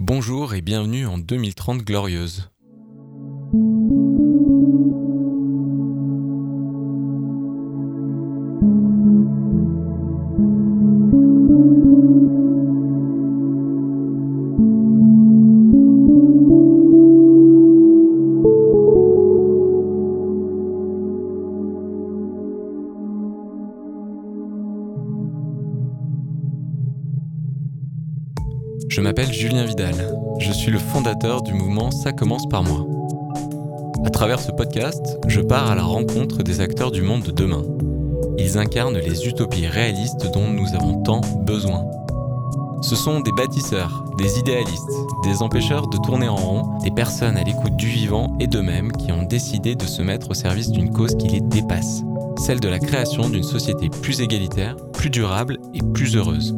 Bonjour et bienvenue en 2030 glorieuse. Ça commence par moi. À travers ce podcast, je pars à la rencontre des acteurs du monde de demain. Ils incarnent les utopies réalistes dont nous avons tant besoin. Ce sont des bâtisseurs, des idéalistes, des empêcheurs de tourner en rond, des personnes à l'écoute du vivant et d'eux-mêmes qui ont décidé de se mettre au service d'une cause qui les dépasse, celle de la création d'une société plus égalitaire, plus durable et plus heureuse.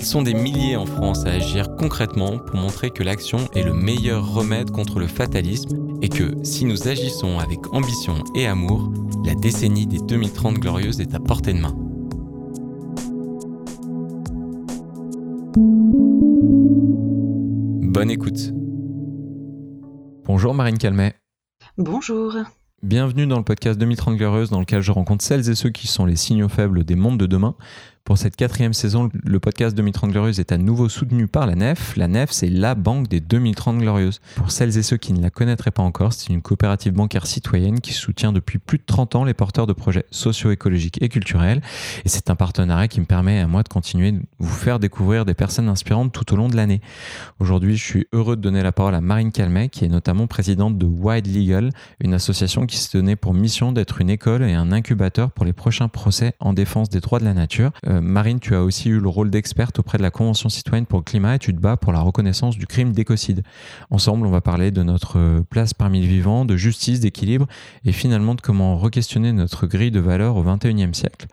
Ils sont des milliers en France à agir concrètement pour montrer que l'action est le meilleur remède contre le fatalisme et que si nous agissons avec ambition et amour, la décennie des 2030 glorieuses est à portée de main. Bonne écoute. Bonjour Marine Calmet. Bonjour. Bienvenue dans le podcast 2030 Glorieuses dans lequel je rencontre celles et ceux qui sont les signaux faibles des mondes de demain pour cette quatrième saison, le podcast 2030 Glorieuses est à nouveau soutenu par la NEF. La NEF, c'est la banque des 2030 Glorieuses. Pour celles et ceux qui ne la connaîtraient pas encore, c'est une coopérative bancaire citoyenne qui soutient depuis plus de 30 ans les porteurs de projets socio-écologiques et culturels. Et c'est un partenariat qui me permet à moi de continuer de vous faire découvrir des personnes inspirantes tout au long de l'année. Aujourd'hui, je suis heureux de donner la parole à Marine Calmet, qui est notamment présidente de Wide Legal, une association qui se donnait pour mission d'être une école et un incubateur pour les prochains procès en défense des droits de la nature. Euh, Marine, tu as aussi eu le rôle d'experte auprès de la Convention citoyenne pour le climat et tu te bats pour la reconnaissance du crime d'écocide. Ensemble, on va parler de notre place parmi les vivants, de justice, d'équilibre et finalement de comment re-questionner notre grille de valeurs au XXIe siècle.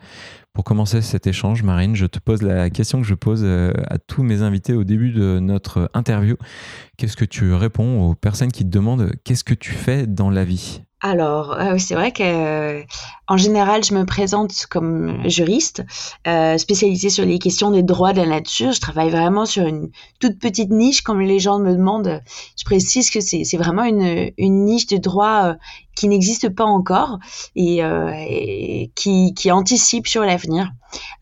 Pour commencer cet échange, Marine, je te pose la question que je pose euh, à tous mes invités au début de notre interview. Qu'est-ce que tu réponds aux personnes qui te demandent qu'est-ce que tu fais dans la vie? Alors, c'est vrai que en général, je me présente comme juriste, euh, spécialisée sur les questions des droits de la nature. Je travaille vraiment sur une toute petite niche, comme les gens me demandent. Je précise que c'est vraiment une, une niche de droit euh, qui n'existe pas encore et, euh, et qui, qui, anticipe sur l'avenir.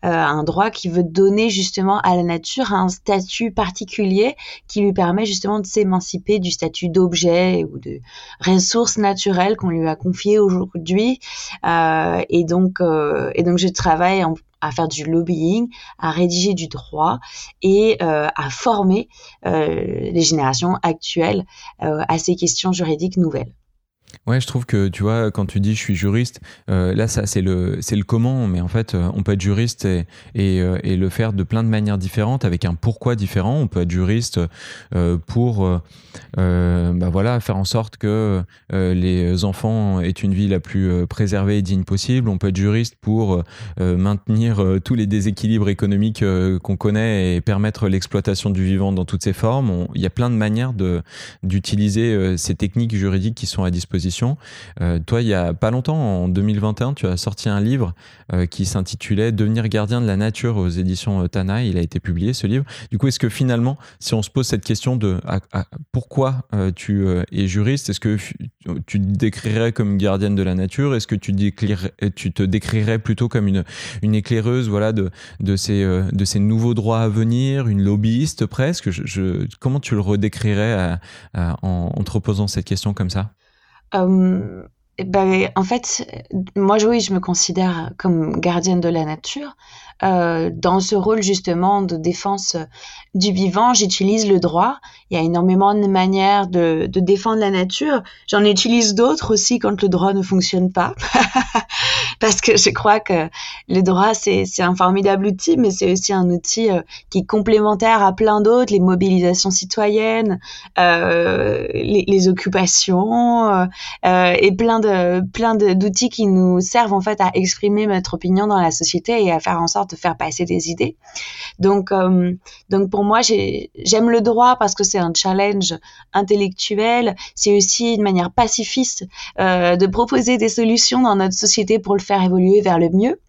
Euh, un droit qui veut donner justement à la nature un statut particulier qui lui permet justement de s'émanciper du statut d'objet ou de ressource naturelle qu'on lui a confié aujourd'hui. Euh, euh, et donc, euh, et donc, je travaille à faire du lobbying, à rédiger du droit et euh, à former les générations actuelles à ces questions juridiques nouvelles. Ouais, je trouve que tu vois, quand tu dis je suis juriste, euh, là, ça c'est le c'est le comment, mais en fait, euh, on peut être juriste et, euh, et, le faire de plein de manières différentes, avec un pourquoi différent. On peut être juriste pour, bah voilà, faire en sorte que les enfants aient une vie la plus préservée et digne possible. On peut être juriste pour maintenir tous les déséquilibres économiques qu'on connaît et permettre l'exploitation du vivant dans toutes ses formes. il y a plein de manières de d'utiliser ces techniques juridiques qui sont à disposition euh, toi, il y a pas longtemps, en 2021, tu as sorti un livre euh, qui s'intitulait Devenir gardien de la nature aux éditions euh, Tana. Il a été publié, ce livre. Du coup, est-ce que finalement, si on se pose cette question de pourquoi tu es juriste, est-ce que tu te décrirais comme gardienne de la nature? Est-ce que tu, te décrirais plutôt comme une, une éclaireuse voilà, de, ces, nouveaux droits à venir, une lobbyiste presque? Comment tu le redécrirais en, en te reposant cette question comme ça? Euh, ben, en fait, moi, oui, je me considère comme gardienne de la nature. Euh, dans ce rôle justement de défense du vivant, j'utilise le droit. Il y a énormément de manières de, de défendre la nature. J'en utilise d'autres aussi quand le droit ne fonctionne pas. Parce que je crois que le droit, c'est un formidable outil, mais c'est aussi un outil euh, qui est complémentaire à plein d'autres, les mobilisations citoyennes, euh, les, occupations euh, et plein de plein d'outils qui nous servent en fait à exprimer notre opinion dans la société et à faire en sorte de faire passer des idées. Donc, euh, donc pour moi, j'aime le droit parce que c'est un challenge intellectuel. C'est aussi une manière pacifiste euh, de proposer des solutions dans notre société pour le faire évoluer vers le mieux.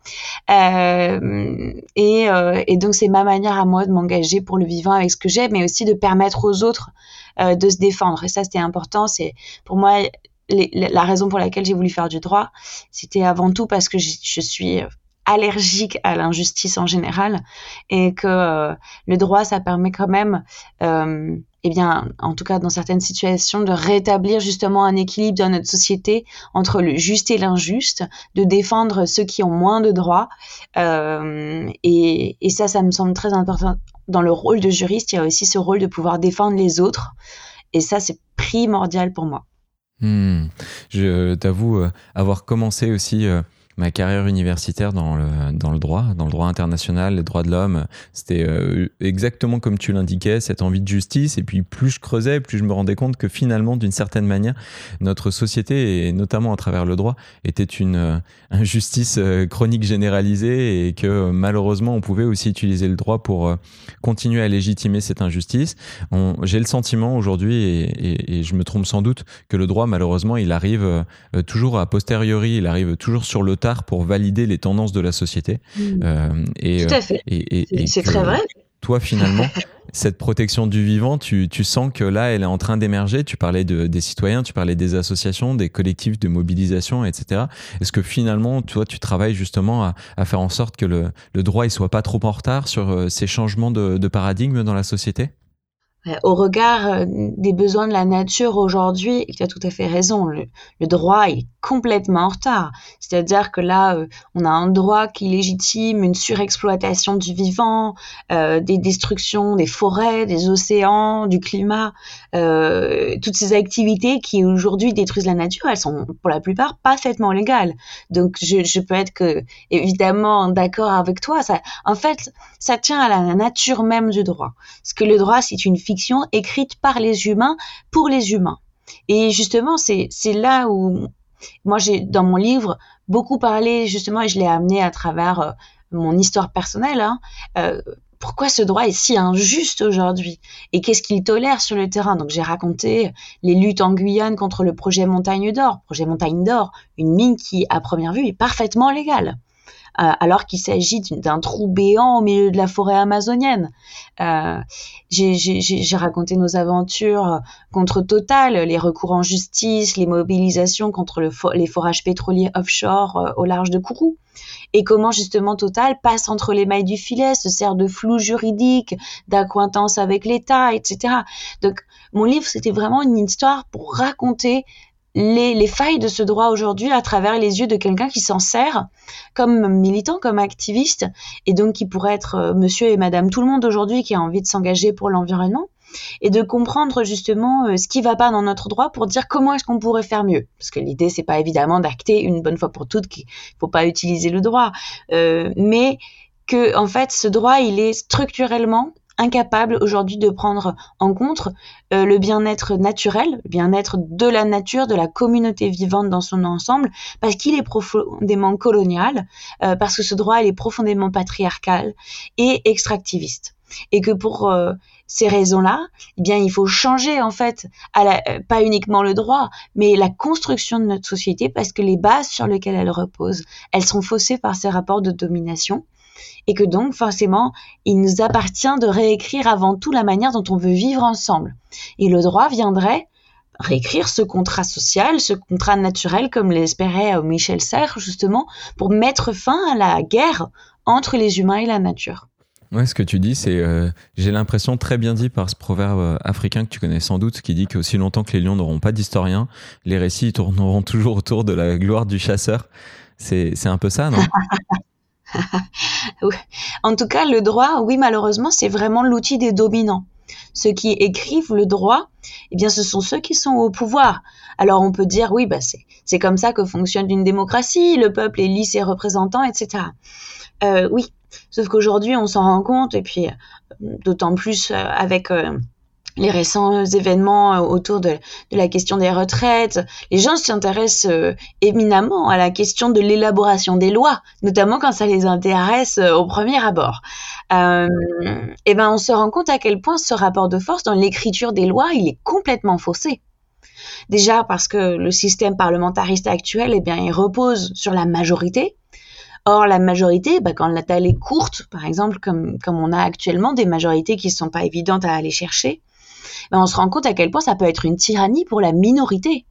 Euh, et, donc c'est ma manière à moi de m'engager pour le vivant avec ce que j'ai, mais aussi de permettre aux autres de se défendre. Et ça, c'était important. C'est pour moi la raison pour laquelle j'ai voulu faire du droit, c'était avant tout parce que je, suis allergique à l'injustice en général et que euh, le droit, ça permet quand même, euh, eh bien, en tout cas dans certaines situations, de rétablir justement un équilibre dans notre société entre le juste et l'injuste, de défendre ceux qui ont moins de droits. Euh, et, et ça, ça me semble très important. Dans le rôle de juriste, il y a aussi ce rôle de pouvoir défendre les autres. Et ça, c'est primordial pour moi. Hmm. Je t'avoue euh, avoir commencé aussi ma carrière universitaire dans le, dans le droit, dans le droit international, les droits de l'homme, c'était euh, exactement comme tu l'indiquais, cette envie de justice. Et puis plus je creusais, plus je me rendais compte que finalement, d'une certaine manière, notre société, et notamment à travers le droit, était une euh, injustice euh, chronique généralisée et que malheureusement, on pouvait aussi utiliser le droit pour continuer à légitimer cette injustice. J'ai le sentiment aujourd'hui, et, je me trompe sans doute, que le droit, malheureusement, il arrive toujours à posteriori, il arrive toujours sur le pour valider les tendances de la société. Mmh. Euh, et, Tout à fait. Et, c'est très vrai. Toi, finalement, cette protection du vivant, tu, tu, sens que là, elle est en train d'émerger. Tu parlais de, des citoyens, tu parlais des associations, des collectifs de mobilisation, etc. Est-ce que finalement, toi, tu travailles justement à, à faire en sorte que le, le droit ne soit pas trop en retard sur euh, ces changements de, de paradigme dans la société? Au regard euh, des besoins de la nature aujourd'hui, tu as tout à fait raison, le, droit est complètement en retard. C'est-à-dire que là, euh, on a un droit qui légitime une surexploitation du vivant, euh, des destructions des forêts, des océans, du climat, toutes ces activités qui aujourd'hui détruisent la nature, elles sont pour la plupart parfaitement légales. Donc je, peux être que évidemment d'accord avec toi. Ça, en fait, ça tient à la nature même du droit. Parce que le droit, c'est une écrite par les humains pour les humains. Et justement, c'est là où moi, j'ai dans mon livre beaucoup parlé, justement, et je l'ai amené à travers euh, mon histoire personnelle, hein, euh, pourquoi ce droit est si injuste aujourd'hui et qu'est-ce qu'il tolère sur le terrain? Donc j'ai raconté les luttes en Guyane contre le projet Montagne d'Or, projet Montagne d'Or, une mine qui à première vue est parfaitement légale. Euh, alors qu'il s'agit d'un trou béant au milieu de la forêt amazonienne. Euh, j'ai raconté nos aventures contre Total, les recours en justice, les mobilisations contre les forages pétroliers offshore euh, au large de Kourou et comment justement Total passe entre les mailles du filet, se sert de flou juridique, d'accointance avec l'État, etc. Donc mon livre, c'était vraiment une histoire pour raconter les, failles de ce droit aujourd'hui à travers les yeux de quelqu'un qui s'en sert comme militant, comme activiste, et donc qui pourrait être euh, monsieur et madame tout le monde aujourd'hui qui a envie de s'engager pour l'environnement, et de comprendre justement euh, ce qui va pas dans notre droit pour dire comment est-ce qu'on pourrait faire mieux. Parce que l'idée, c'est pas évidemment d'acter une bonne fois pour toutes qu'il faut pas utiliser le droit, euh, mais que en fait ce droit il est structurellement incapable aujourd'hui de prendre en compte euh, le bien-être naturel, le bien-être de la nature, de la communauté vivante dans son ensemble, parce qu'il est profondément colonial, euh, parce que ce droit il est profondément patriarcal et extractiviste. Et que pour euh, ces raisons-là, eh bien, il faut changer en fait, à la, pas uniquement le droit, mais la construction de notre société, parce que les bases sur lesquelles elle repose, elles sont faussées par ces rapports de domination et que donc forcément, il nous appartient de réécrire avant tout la manière dont on veut vivre ensemble. Et le droit viendrait réécrire ce contrat social, ce contrat naturel, comme l'espérait euh, Michel Serres, justement, pour mettre fin à la guerre entre les humains et la nature. Ouais, ce que tu dis, c'est, euh, j'ai l'impression très bien dit par ce proverbe euh, africain que tu connais sans doute, qui dit qu'aussi longtemps que les lions n'auront pas d'historien, les récits tourneront toujours autour de la gloire du chasseur. C'est, c'est un peu ça, non? en tout cas, le droit, oui, malheureusement, c'est vraiment l'outil des dominants. Ceux qui écrivent le droit, eh bien, ce sont ceux qui sont au pouvoir. Alors, on peut dire, oui, bah, c'est comme ça que fonctionne une démocratie, le peuple élit ses représentants, etc. Euh, oui, sauf qu'aujourd'hui, on s'en rend compte, et puis euh, d'autant plus euh, avec les récents événements autour de, la question des retraites, les gens s'intéressent euh, éminemment à la question de l'élaboration des lois, notamment quand ça les intéresse euh, au premier abord. Euh, et ben on se rend compte à quel point ce rapport de force dans l'écriture des lois, il est complètement faussé. Déjà parce que le système parlementariste actuel, eh bien, il repose sur la majorité, Or, la majorité, bah, quand la taille est courte, par exemple, comme, comme on a actuellement des majorités qui ne sont pas évidentes à aller chercher, bah, on se rend compte à quel point ça peut être une tyrannie pour la minorité.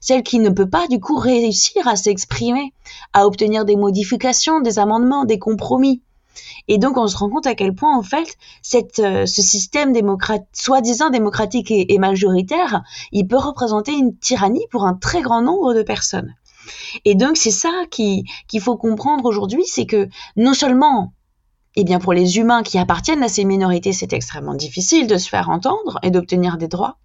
Celle qui ne peut pas, du coup, réussir à s'exprimer, à obtenir des modifications, des amendements, des compromis. Et donc, on se rend compte à quel point, en fait, euh, ce système soi-disant démocratique et, majoritaire, il peut représenter une tyrannie pour un très grand nombre de personnes. Et donc c'est ça qu'il faut comprendre aujourd'hui, c'est que non seulement eh bien, pour les humains qui appartiennent à ces minorités, c'est extrêmement difficile de se faire entendre et d'obtenir des droits.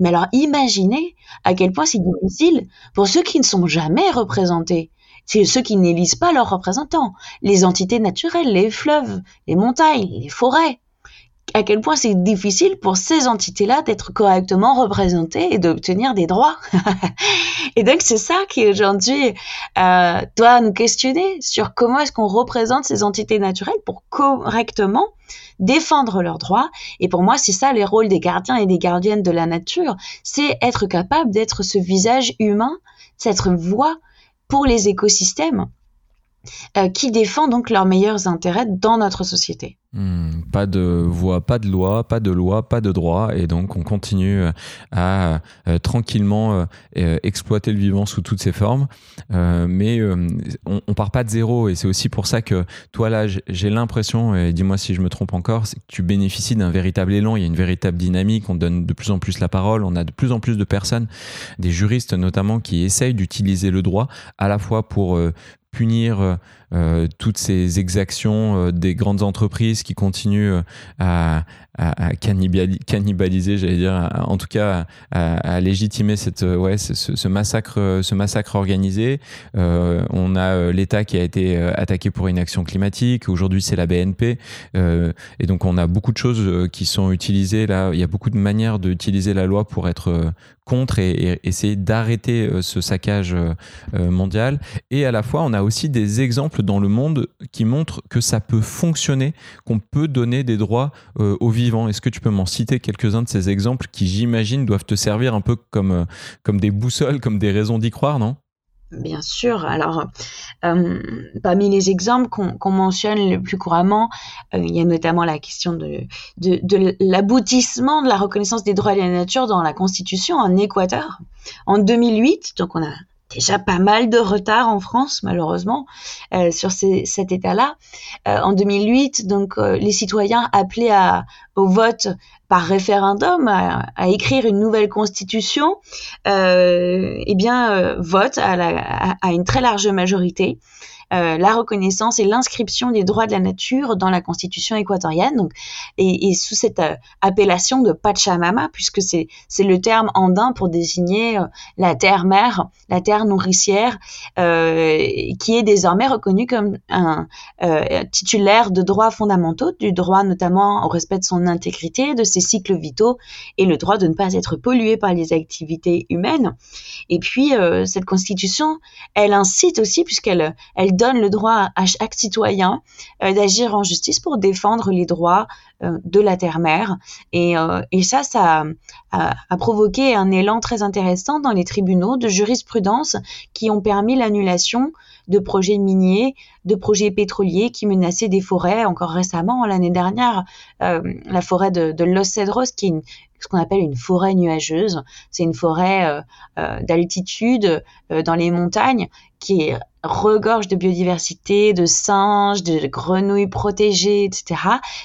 Mais alors, imaginez à quel point c'est difficile pour ceux qui ne sont jamais représentés. Ceux qui n'élisent pas leurs représentants. Les entités naturelles, les fleuves, les montagnes, les forêts à quel point c'est difficile pour ces entités-là d'être correctement représentées et d'obtenir des droits. et donc c'est ça qui aujourd'hui euh, doit nous questionner sur comment est-ce qu'on représente ces entités naturelles pour correctement défendre leurs droits. Et pour moi, c'est ça les rôles des gardiens et des gardiennes de la nature, c'est être capable d'être ce visage humain, cette voix pour les écosystèmes euh, qui défend donc leurs meilleurs intérêts dans notre société. Hmm, pas de voix, pas de loi, pas de loi, pas de droit, et donc on continue euh, à euh, tranquillement exploiter le vivant sous toutes ses formes, mais on, on, part pas de zéro, et c'est aussi pour ça que toi là, j'ai l'impression, et dis-moi si je me trompe encore, que tu bénéficies d'un véritable élan, il y a une véritable dynamique, on donne de plus en plus la parole, on a de plus en plus de personnes, des juristes notamment, qui essayent d'utiliser le droit à la fois pour punir euh, euh, toutes ces exactions euh, des grandes entreprises qui continuent à, cannibaliser, j'allais dire, en tout cas à, légitimer cette, ouais, ce, massacre, ce massacre organisé. on a l'État qui a été attaqué pour une action climatique. Aujourd'hui, c'est la BNP. et donc, on a beaucoup de choses qui sont utilisées là. Il y a beaucoup de manières d'utiliser la loi pour être contre et, essayer d'arrêter euh, ce saccage euh, euh, mondial. Et à la fois, on a aussi des exemples dans le monde qui montrent que ça peut fonctionner, qu'on peut donner des droits aux vivants. Est-ce que tu peux m'en citer quelques-uns de ces exemples qui, j'imagine, doivent te servir un peu comme, comme des boussoles, comme des raisons d'y croire, non? Bien sûr. Alors, euh, parmi les exemples qu'on mentionne le plus couramment, euh, il y a notamment la question de, de, l'aboutissement de la reconnaissance des droits de la nature dans la Constitution en Équateur. En 2008, donc on a déjà pas mal de retard en France, malheureusement, euh, sur cet état-là. Euh, en 2008, donc, euh, les citoyens à, au vote par référendum, à, écrire une nouvelle constitution, eh bien, vote à, la, à, une très large majorité. Euh, la reconnaissance et l'inscription des droits de la nature dans la constitution équatorienne, donc, et, sous cette euh, appellation de Pachamama, puisque c'est le terme andin pour désigner euh, la terre-mère, la terre nourricière, qui est désormais reconnue comme un titulaire de droits fondamentaux, du droit notamment au respect de son intégrité, de ses cycles vitaux, et le droit de ne pas être pollué par les activités humaines. Et puis, cette constitution, elle incite aussi, puisqu'elle elle donne le droit à chaque citoyen euh, d'agir en justice pour défendre les droits euh, de la terre-mère. Et, euh, ça, ça a, provoqué un élan très intéressant dans les tribunaux de jurisprudence qui ont permis l'annulation de projets miniers, de projets pétroliers qui menaçaient des forêts. Encore récemment, l'année dernière, la forêt de, de Los Cedros, qui est ce qu'on appelle une forêt nuageuse. C'est une forêt d'altitude dans les montagnes qui regorge de biodiversité, de singes, de grenouilles protégées, etc.,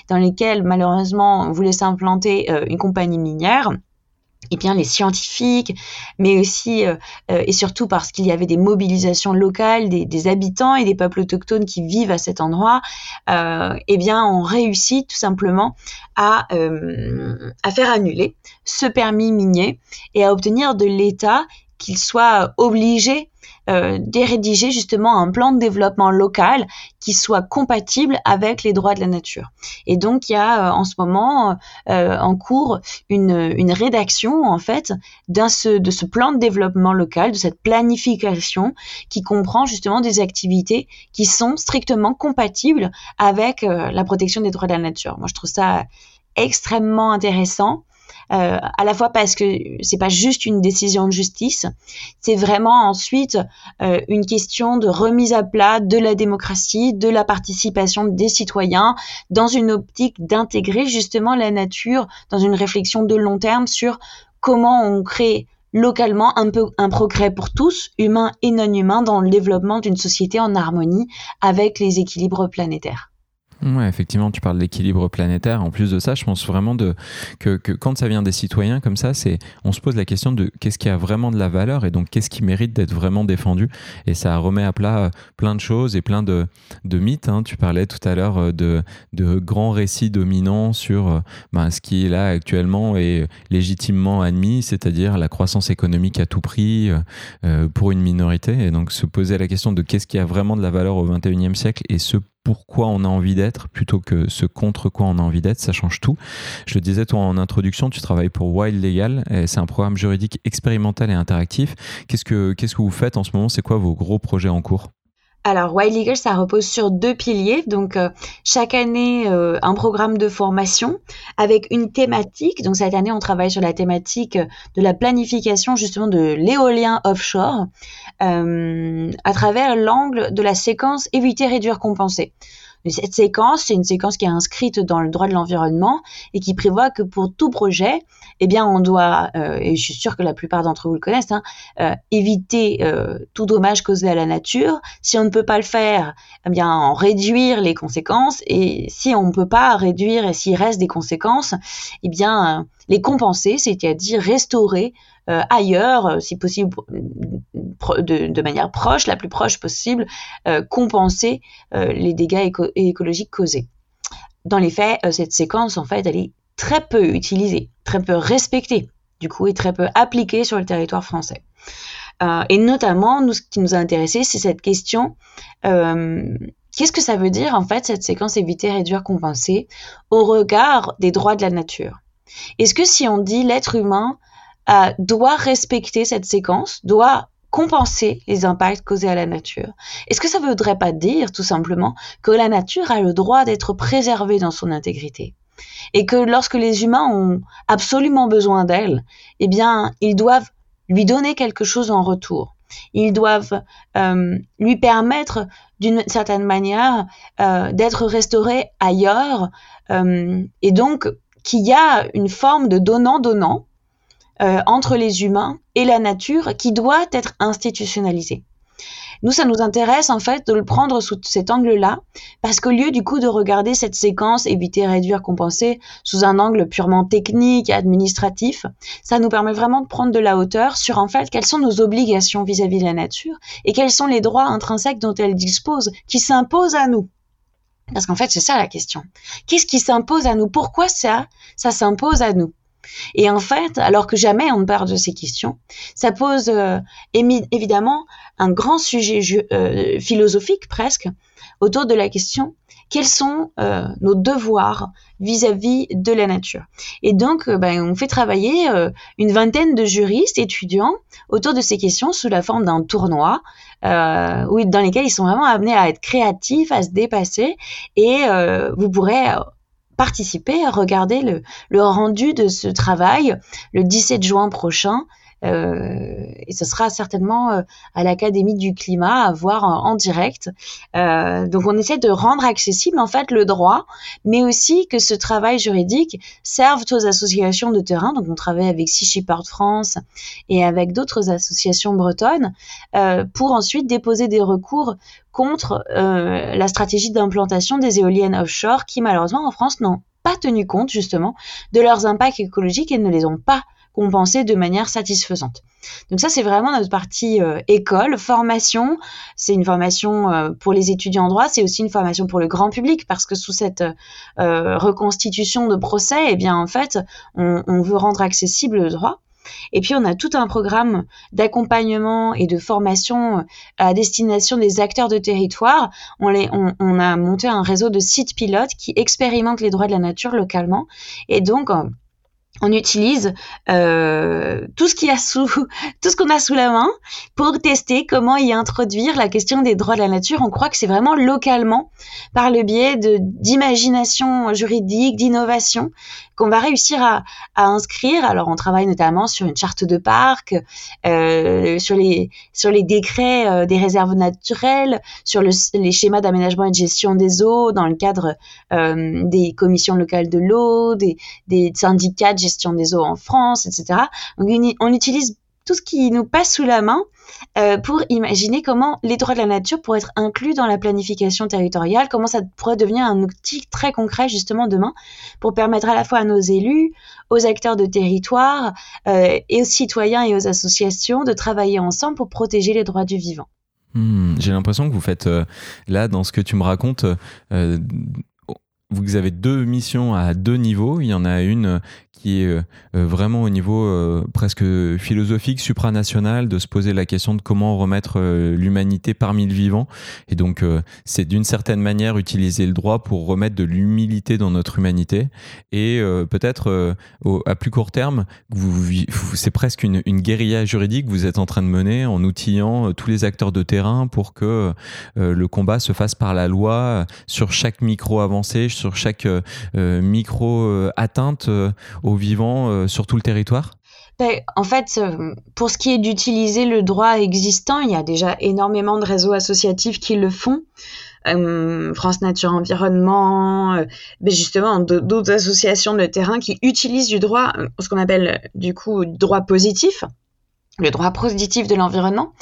dans lesquelles malheureusement on voulait s'implanter euh, une compagnie minière. Et eh bien les scientifiques, mais aussi euh, euh, et surtout parce qu'il y avait des mobilisations locales des, habitants et des peuples autochtones qui vivent à cet endroit, eh bien on réussit tout simplement à, à faire annuler ce permis minier et à obtenir de l'État qu'il soit obligé euh, justement un plan de développement local qui soit compatible avec les droits de la nature. Et donc il y a euh, en ce moment euh, en cours une, une rédaction en fait d'un ce, de ce plan de développement local, de cette planification qui comprend justement des activités qui sont strictement compatibles avec la protection des droits de la nature. Moi je trouve ça extrêmement intéressant euh, à la fois parce que c'est pas juste une décision de justice, c'est vraiment ensuite euh, une question de remise à plat de la démocratie, de la participation des citoyens, dans une optique d'intégrer justement la nature dans une réflexion de long terme sur comment on crée localement un peu un progrès pour tous, humains et non humains, dans le développement d'une société en harmonie avec les équilibres planétaires. Ouais, effectivement, tu parles d'équilibre planétaire. En plus de ça, je pense vraiment que, quand ça vient des citoyens comme ça, on se pose la question de qu'est-ce qui a vraiment de la valeur et donc qu'est-ce qui mérite d'être vraiment défendu. Et ça remet à plat euh, plein de choses et plein de, mythes. Hein. Tu parlais tout à l'heure euh, de, grands récits dominants sur euh, ben, ce qui est là actuellement et légitimement admis, c'est-à-dire la croissance économique à tout prix pour une minorité. Et donc se poser la question de qu'est-ce qui a vraiment de la valeur au 21e siècle et ce pourquoi on a envie d'être plutôt que ce contre quoi on a envie d'être, ça change tout. Je le disais toi en introduction, tu travailles pour Wild Legal, c'est un programme juridique expérimental et interactif. Qu'est-ce que qu'est-ce que vous faites en ce moment? C'est quoi vos gros projets en cours? Alors, Wild Legal, ça repose sur deux piliers. Donc, euh, chaque année, euh, un programme de formation avec une thématique. Donc, cette année, on travaille sur la thématique de la planification justement de l'éolien offshore euh, à travers l'angle de la séquence éviter, réduire, compenser cette séquence, c'est une séquence qui est inscrite dans le droit de l'environnement et qui prévoit que pour tout projet, eh bien, on doit, euh, et je suis sûre que la plupart d'entre vous le connaissent, hein, euh, éviter euh, tout dommage causé à la nature. Si on ne peut pas le faire, eh bien, en réduire les conséquences. Et si on ne peut pas réduire et s'il reste des conséquences, eh bien, les compenser, c'est-à-dire restaurer ailleurs, si possible de, manière proche, la plus proche possible, compenser les dégâts écologiques causés. Dans les faits, cette séquence, en fait, elle est très peu utilisée, très peu respectée, du coup, et très peu appliquée sur le territoire français. et notamment, nous, ce qui nous a intéressé, c'est cette question Qu'est-ce que ça veut dire en fait cette séquence éviter, réduire, compenser au regard des droits de la nature? Est-ce que si on dit l'être humain euh, doit respecter cette séquence, doit compenser les impacts causés à la nature? Est-ce que ça ne voudrait pas dire tout simplement que la nature a le droit d'être préservée dans son intégrité? Et que lorsque les humains ont absolument besoin d'elle, eh bien, ils doivent lui donner quelque chose en retour. Ils doivent euh, lui permettre d'une certaine manière euh, d'être restauré ailleurs et donc qu'il y a une forme de donnant-donnant euh, entre les humains et la nature qui doit être institutionnalisée. Nous, ça nous intéresse en fait de le prendre sous cet angle-là, parce qu'au lieu du coup de regarder cette séquence éviter, réduire, compenser sous un angle purement technique administratif, ça nous permet vraiment de prendre de la hauteur sur en fait quelles sont nos obligations vis-à-vis de la nature et quels sont les droits intrinsèques dont elle dispose, qui s'imposent à nous. Parce qu'en fait, c'est ça la question. Qu'est-ce qui s'impose à nous? Pourquoi ça, ça s'impose à nous? Et en fait, alors que jamais on ne parle de ces questions, ça pose euh, évidemment un grand sujet euh, philosophique presque autour de la question quels sont euh, nos devoirs vis-à-vis de la nature? Et donc, ben, on fait travailler une vingtaine de juristes étudiants autour de ces questions sous la forme d'un tournoi dans lesquels ils sont vraiment amenés à être créatifs, à se dépasser. Et vous pourrez participer à regarder le, rendu de ce travail le 17 juin prochain euh, et ce sera certainement euh, à l'Académie du climat à voir en, direct. Euh, donc on essaie de rendre accessible en fait le droit, mais aussi que ce travail juridique serve aux associations de terrain. Donc on travaille avec Sea Shepherd France et avec d'autres associations bretonnes pour ensuite déposer des recours contre la stratégie d'implantation des éoliennes offshore qui malheureusement en France n'ont pas tenu compte justement de leurs impacts écologiques et ne les ont pas compenser de manière satisfaisante. Donc ça, c'est vraiment notre partie euh, école, formation. C'est une formation euh, pour les étudiants en droit, c'est aussi une formation pour le grand public parce que sous cette euh, reconstitution de procès, eh bien en fait, on, veut rendre accessible le droit. Et puis on a tout un programme d'accompagnement et de formation à destination des acteurs de territoire. On, les, on, on a monté un réseau de sites pilotes qui expérimentent les droits de la nature localement. Et donc, on utilise euh, tout ce qu'il a sous tout ce qu'on a sous la main pour tester comment y introduire la question des droits de la nature. On croit que c'est vraiment localement par le biais de d'imagination juridique, d'innovation qu'on va réussir à, inscrire. Alors on travaille notamment sur une charte de parc, euh, sur les sur les décrets euh, des réserves naturelles, sur les schémas d'aménagement et de gestion des eaux dans le cadre des commissions locales de l'eau, des, des syndicats de gestion des eaux en France, etc. Donc, on utilise tout ce qui nous passe sous la main euh, pour imaginer comment les droits de la nature pourraient être inclus dans la planification territoriale, comment ça pourrait devenir un outil très concret justement demain pour permettre à la fois à nos élus, aux acteurs de territoire euh, et aux citoyens et aux associations de travailler ensemble pour protéger les droits du vivant. Hmm, j'ai l'impression que vous faites euh, là, dans ce que tu me racontes, vous avez deux missions à deux niveaux. Il y en a une qui est euh, euh, vraiment au niveau euh, presque philosophique, supranational, de se poser la question de comment remettre l'humanité parmi le vivant. Et donc, c'est d'une certaine manière utiliser le droit pour remettre de l'humilité dans notre humanité. Et peut-être à plus court terme, c'est presque une, guérilla juridique que vous êtes en train de mener en outillant tous les acteurs de terrain pour que le combat se fasse par la loi sur chaque micro avancé, sur chaque micro atteinte au vivants euh, sur tout le territoire? Ben, en fait, euh, pour ce qui est d'utiliser le droit existant, il y a déjà énormément de réseaux associatifs qui le font. Euh, France Nature Environnement, ben, justement d'autres associations de terrain qui utilisent du droit, ce qu'on appelle du coup droit positif, le droit positif de l'environnement.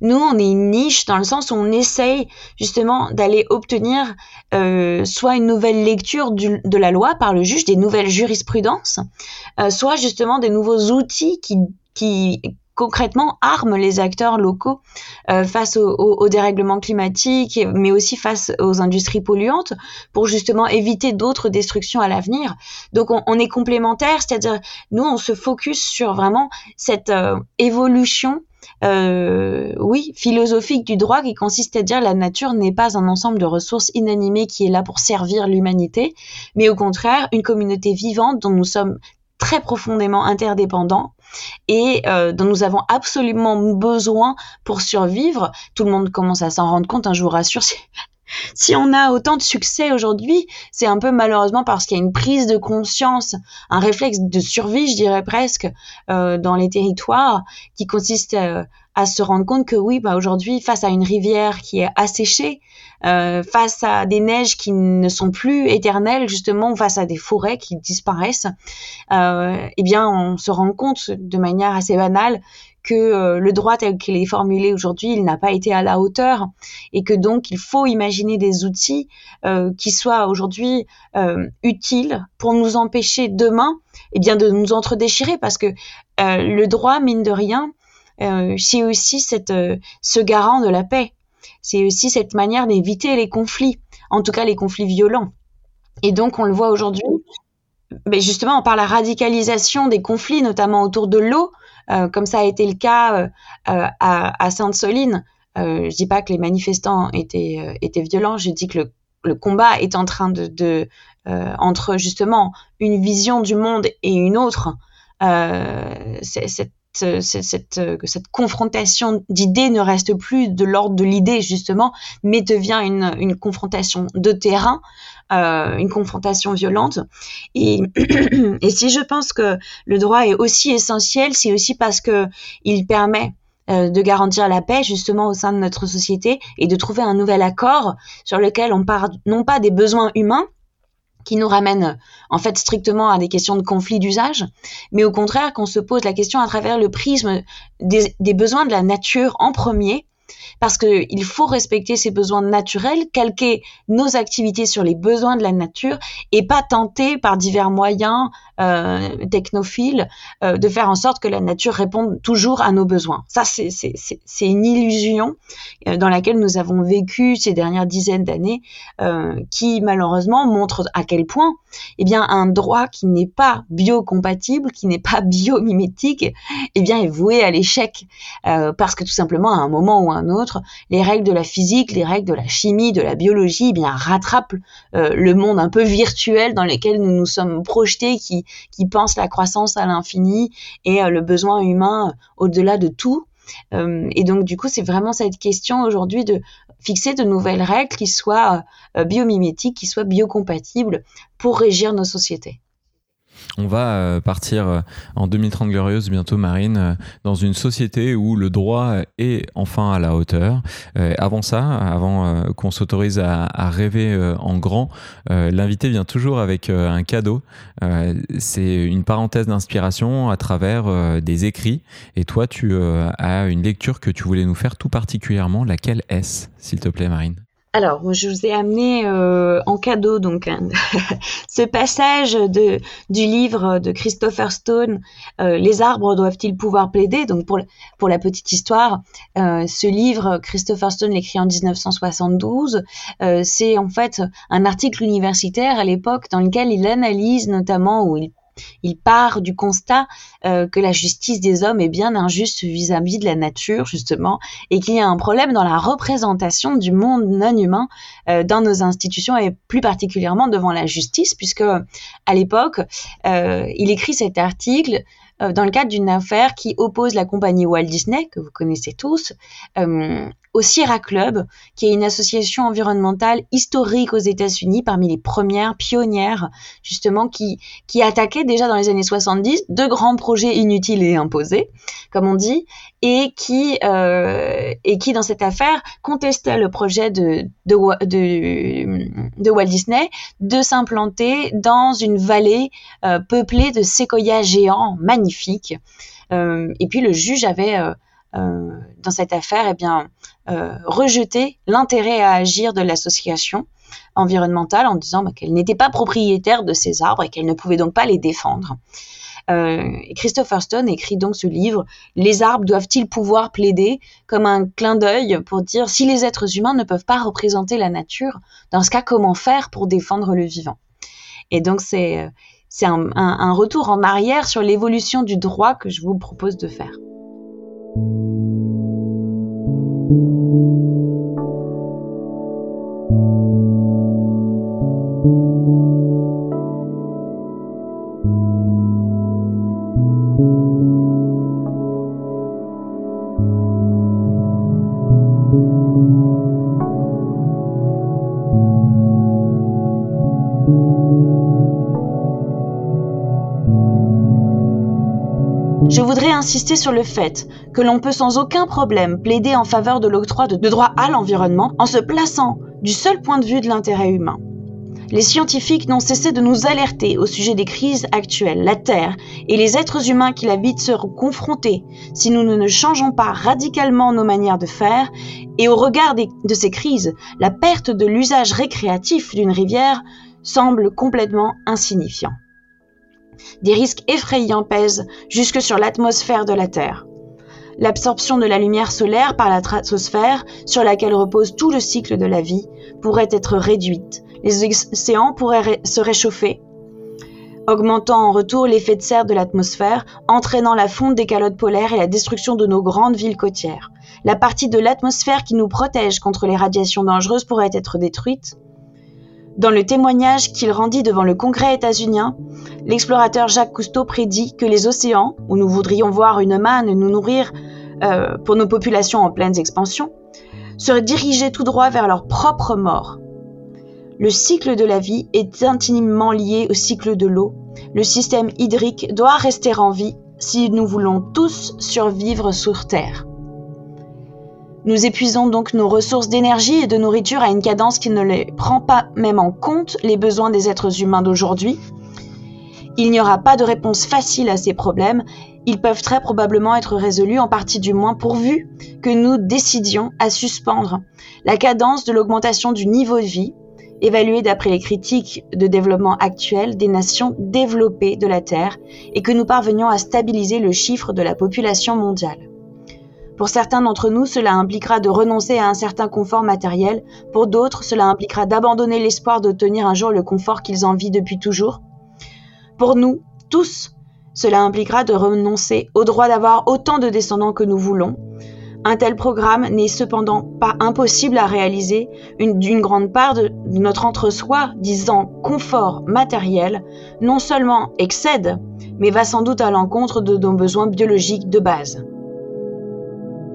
Nous, on est une niche dans le sens où on essaye justement d'aller obtenir euh, soit une nouvelle lecture de la loi par le juge, des nouvelles jurisprudences, euh, soit justement des nouveaux outils qui, qui concrètement arme les acteurs locaux euh, face au, au, dérèglement climatique, mais aussi face aux industries polluantes, pour justement éviter d'autres destructions à l'avenir. Donc on, est complémentaires, c'est-à-dire nous on se focus sur vraiment cette euh, évolution euh, oui, philosophique du droit qui consiste à dire la nature n'est pas un ensemble de ressources inanimées qui est là pour servir l'humanité, mais au contraire une communauté vivante dont nous sommes très profondément interdépendants et euh, dont nous avons absolument besoin pour survivre. Tout le monde commence à s'en rendre compte, hein, je vous rassure. Si, on a autant de succès aujourd'hui, c'est un peu malheureusement parce qu'il y a une prise de conscience, un réflexe de survie, je dirais presque, euh, dans les territoires, qui consiste euh, à se rendre compte que oui, bah aujourd'hui, face à une rivière qui est asséchée, euh, face à des neiges qui ne sont plus éternelles, justement, face à des forêts qui disparaissent, euh, eh bien, on se rend compte de manière assez banale que euh, le droit tel qu'il est formulé aujourd'hui, il n'a pas été à la hauteur et que donc il faut imaginer des outils euh, qui soient aujourd'hui euh, utiles pour nous empêcher demain eh bien de nous entre-déchirer parce que le droit, mine de rien, euh, c'est aussi cette, euh, ce garant de la paix. C'est aussi cette manière d'éviter les conflits, en tout cas les conflits violents. Et donc on le voit aujourd'hui, mais justement par la radicalisation des conflits, notamment autour de l'eau, euh, comme ça a été le cas à, à Sainte-Soline. je dis pas que les manifestants étaient, étaient violents, je dis que le, le combat est en train de, de entre justement une vision du monde et une autre. cette euh, cette, euh, cette, confrontation d'idées ne reste plus de l'ordre de l'idée justement, mais devient une, une confrontation de terrain, euh, une confrontation violente. Et, et, si je pense que le droit est aussi essentiel, c'est aussi parce que il permet de garantir la paix justement au sein de notre société et de trouver un nouvel accord sur lequel on part non pas des besoins humains, qui nous ramène en fait strictement à des questions de conflit d'usage, mais au contraire qu'on se pose la question à travers le prisme des, besoins de la nature en premier, parce qu'il faut respecter ses besoins naturels, calquer nos activités sur les besoins de la nature et pas tenter par divers moyens euh, technophiles euh, de faire en sorte que la nature réponde toujours à nos besoins. Ça, c'est une illusion euh, dans laquelle nous avons vécu ces dernières dizaines d'années qui malheureusement montre à quel point eh bien, un droit qui n'est pas biocompatible, qui n'est pas biomimétique, eh bien, est voué à l'échec parce que tout simplement à un moment ou à autre, les règles de la physique, les règles de la chimie, de la biologie, eh bien, rattrapent le monde un peu virtuel dans lequel nous nous sommes projetés, qui, pense la croissance à l'infini et euh, le besoin humain euh, au-delà de tout. Euh, et donc, du coup, c'est vraiment cette question aujourd'hui de fixer de nouvelles règles qui soient biomimétiques, qui soient biocompatibles pour régir nos sociétés. On va euh, partir euh, en 2030 glorieuse bientôt, Marine, euh, dans une société où le droit est enfin à la hauteur. avant ça, avant qu'on s'autorise à, rêver en grand, l'invité vient toujours avec un cadeau. C'est une parenthèse d'inspiration à travers des écrits. Et toi, tu as une lecture que tu voulais nous faire tout particulièrement. Laquelle est-ce, s'il te plaît, Marine? Alors, je vous ai amené euh, en cadeau donc ce passage de, du livre de Christopher Stone, euh, Les arbres doivent-ils pouvoir plaider? Donc, pour, pour la petite histoire, euh, ce livre, Christopher Stone l'écrit en 1972. c'est en fait un article universitaire à l'époque dans lequel il analyse notamment, ou il il part du constat euh, que la justice des hommes est bien injuste vis-à-vis de la nature, justement, et qu'il y a un problème dans la représentation du monde non humain euh, dans nos institutions et plus particulièrement devant la justice, puisque à l'époque, euh, il écrit cet article dans le cadre d'une affaire qui oppose la compagnie Walt Disney, que vous connaissez tous, au Sierra Club, qui est une association environnementale historique aux États-Unis, parmi les premières pionnières, justement, qui, qui attaquait déjà dans les années 70 de grands projets inutiles et imposés, comme on dit, et qui, euh, et qui dans cette affaire, contestait le projet de, de, Walt Disney de s'implanter dans une vallée euh, peuplée de séquoias géants magnifiques. Euh, et puis le juge avait dans cette affaire, eh bien, euh, rejeter l'intérêt à agir de l'association environnementale en disant bah, qu'elle n'était pas propriétaire de ces arbres et qu'elle ne pouvait donc pas les défendre. Euh, Christopher Stone écrit donc ce livre Les arbres doivent-ils pouvoir plaider? comme un clin d'œil pour dire si les êtres humains ne peuvent pas représenter la nature, dans ce cas comment faire pour défendre le vivant? Et donc c'est c'est un retour en arrière sur l'évolution du droit que je vous propose de faire. thank you Je voudrais insister sur le fait que l'on peut sans aucun problème plaider en faveur de l'octroi de droits à l'environnement en se plaçant du seul point de vue de l'intérêt humain. Les scientifiques n'ont cessé de nous alerter au sujet des crises actuelles. La Terre et les êtres humains qui l'habitent seront confrontés si nous ne changeons pas radicalement nos manières de faire. Et au regard de ces crises, la perte de l'usage récréatif d'une rivière semble complètement insignifiant. Des risques effrayants pèsent jusque sur l'atmosphère de la Terre. L'absorption de la lumière solaire par la stratosphère, sur laquelle repose tout le cycle de la vie, pourrait être réduite. Les océans pourraient se réchauffer, augmentant en retour l'effet de serre de l'atmosphère, entraînant la fonte des calottes polaires et la destruction de nos grandes villes côtières. La partie de l'atmosphère qui nous protège contre les radiations dangereuses pourrait être détruite. Dans le témoignage qu'il rendit devant le Congrès états-unien, l'explorateur Jacques Cousteau prédit que les océans, où nous voudrions voir une manne nous nourrir euh, pour nos populations en pleine expansion, seraient dirigés tout droit vers leur propre mort. Le cycle de la vie est intimement lié au cycle de l'eau. Le système hydrique doit rester en vie si nous voulons tous survivre sur Terre. Nous épuisons donc nos ressources d'énergie et de nourriture à une cadence qui ne les prend pas même en compte les besoins des êtres humains d'aujourd'hui. Il n'y aura pas de réponse facile à ces problèmes ils peuvent très probablement être résolus, en partie du moins pourvu que nous décidions à suspendre la cadence de l'augmentation du niveau de vie, évaluée d'après les critiques de développement actuelles des nations développées de la Terre, et que nous parvenions à stabiliser le chiffre de la population mondiale. Pour certains d'entre nous, cela impliquera de renoncer à un certain confort matériel, pour d'autres, cela impliquera d'abandonner l'espoir d'obtenir un jour le confort qu'ils envient depuis toujours. Pour nous, tous, cela impliquera de renoncer au droit d'avoir autant de descendants que nous voulons. Un tel programme n'est cependant pas impossible à réaliser. D'une grande part de, de notre entre-soi, disant confort matériel, non seulement excède, mais va sans doute à l'encontre de nos besoins biologiques de base.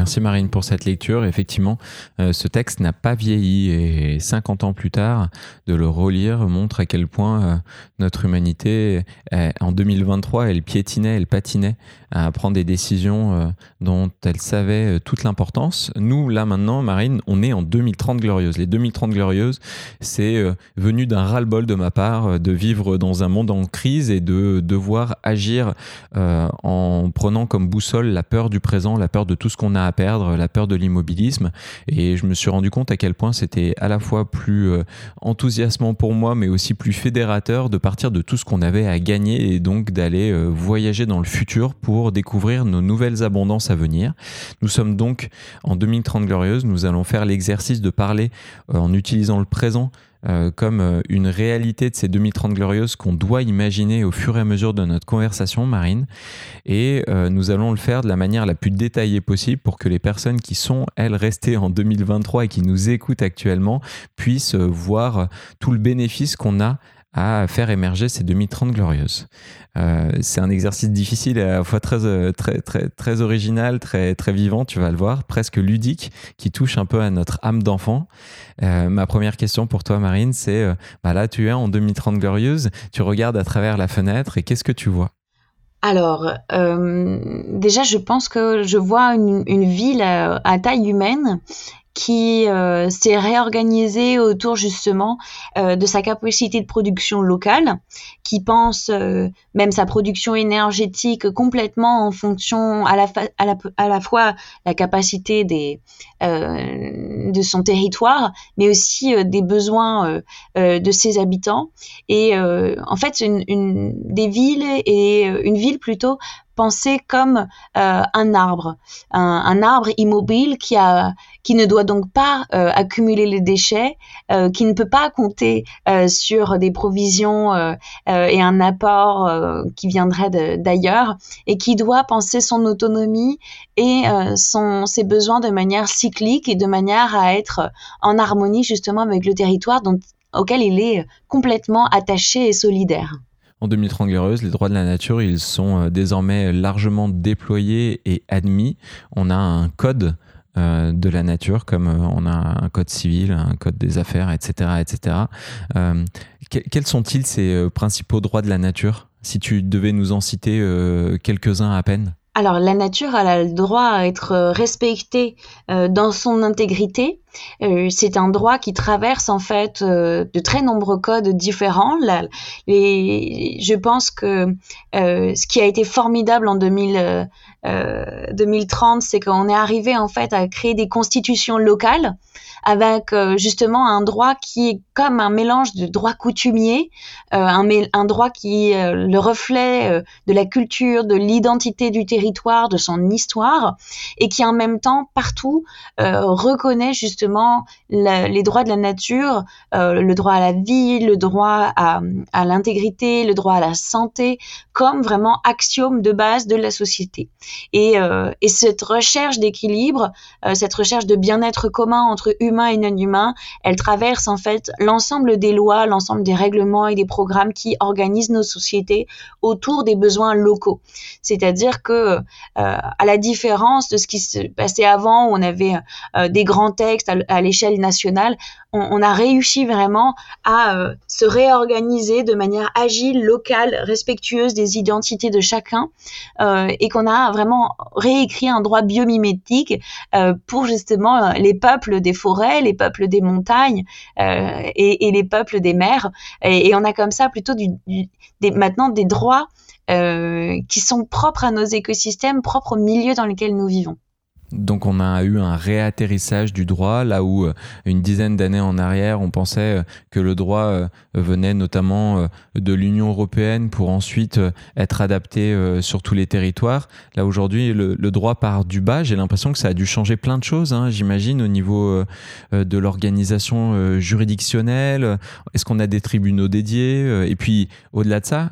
Merci Marine pour cette lecture. Effectivement, euh, ce texte n'a pas vieilli et 50 ans plus tard, de le relire montre à quel point euh, notre humanité, en 2023, elle piétinait, elle patinait à prendre des décisions euh, dont elle savait toute l'importance. Nous, là maintenant, Marine, on est en 2030 glorieuse. Les 2030 glorieuses, c'est venu d'un ras-le-bol de ma part de vivre dans un monde en crise et de devoir agir en prenant comme boussole la peur du présent, la peur de tout ce qu'on a à perdre, la peur de l'immobilisme. Et je me suis rendu compte à quel point c'était à la fois plus euh, enthousiasmant pour moi, mais aussi plus fédérateur de partir de tout ce qu'on avait à gagner et donc d'aller euh, voyager dans le futur pour découvrir nos nouvelles abondances à venir. Nous sommes donc en 2030 glorieuse, nous allons faire l'exercice de parler euh, en utilisant le présent euh, comme euh, une réalité de ces 2030 glorieuses qu'on doit imaginer au fur et à mesure de notre conversation marine. Et euh, nous allons le faire de la manière la plus détaillée possible pour que les personnes qui sont, elles, restées en 2023 et qui nous écoutent actuellement puissent voir tout le bénéfice qu'on a à faire émerger ces 2030 glorieuses. Euh, c'est un exercice difficile et à la fois très, euh, très, très, très original, très, très vivant, tu vas le voir, presque ludique, qui touche un peu à notre âme d'enfant. Euh, ma première question pour toi, Marine, c'est bah là, tu es en 2030 glorieuse, tu regardes à travers la fenêtre et qu'est-ce que tu vois? Alors, déjà, je pense que je vois une, une ville à, taille humaine qui euh, s'est réorganisé autour justement euh, de sa capacité de production locale, qui pense euh, même sa production énergétique complètement en fonction à la, la, fois la capacité de son territoire, mais aussi des besoins de ses habitants. Et en fait, une, une, des villes et une ville plutôt pensée comme un arbre, un, arbre immobile qui a qui ne doit donc pas euh, accumuler les déchets, euh, qui ne peut pas compter euh, sur des provisions et un apport qui viendrait d'ailleurs, et qui doit penser son autonomie et son, ses besoins de manière cyclique et de manière à être en harmonie justement avec le territoire auquel il est complètement attaché et solidaire. En 2030 glorieuse, les droits de la nature, ils sont désormais largement déployés et admis. On a un code euh, de la nature, comme euh, on a un code civil, un code des affaires, etc. etc. Euh, quels sont-ils ces principaux droits de la nature? Si tu devais nous en citer quelques-uns à peine alors la nature a le droit à être euh, respectée euh, dans son intégrité. Euh, c'est un droit qui traverse en fait de très nombreux codes différents. je pense que ce qui a été formidable en 2030, c'est qu'on est arrivé en fait à créer des constitutions locales avec euh, justement un droit qui est comme un mélange de droit coutumier, euh, un, un, droit qui est euh, le reflet de la culture, de l'identité du territoire, de son histoire, et qui en même temps partout reconnaît justement les droits de la nature, le droit à la vie, le droit à, à l'intégrité, le droit à la santé, comme vraiment axiome de base de la société. Et, et cette recherche d'équilibre, cette recherche de bien-être commun entre humains et non humains, elle traverse en fait l'ensemble des lois, l'ensemble des règlements et des programmes qui organisent nos sociétés autour des besoins locaux. C'est-à-dire que, euh, à la différence de ce qui se passait avant, où on avait euh, des grands textes à, l'échelle nationale, on, a réussi vraiment à euh, se réorganiser de manière agile, locale, respectueuse des identités de chacun, et qu'on a vraiment réécrit un droit biomimétique pour justement les peuples des forêts, les peuples des montagnes et, les peuples des mers. Et, on a comme ça plutôt du, maintenant des droits euh, qui sont propres à nos écosystèmes, propres au milieu dans lequel nous vivons. Donc on a eu un réatterrissage du droit, là où euh, une dizaine d'années en arrière, on pensait euh, que le droit euh, venait notamment de l'Union européenne pour ensuite être adapté sur tous les territoires. Là aujourd'hui, le, droit part du bas. J'ai l'impression que ça a dû changer plein de choses, hein, j'imagine, au niveau de l'organisation juridictionnelle. Est-ce qu'on a des tribunaux dédiés Et puis, au-delà de ça,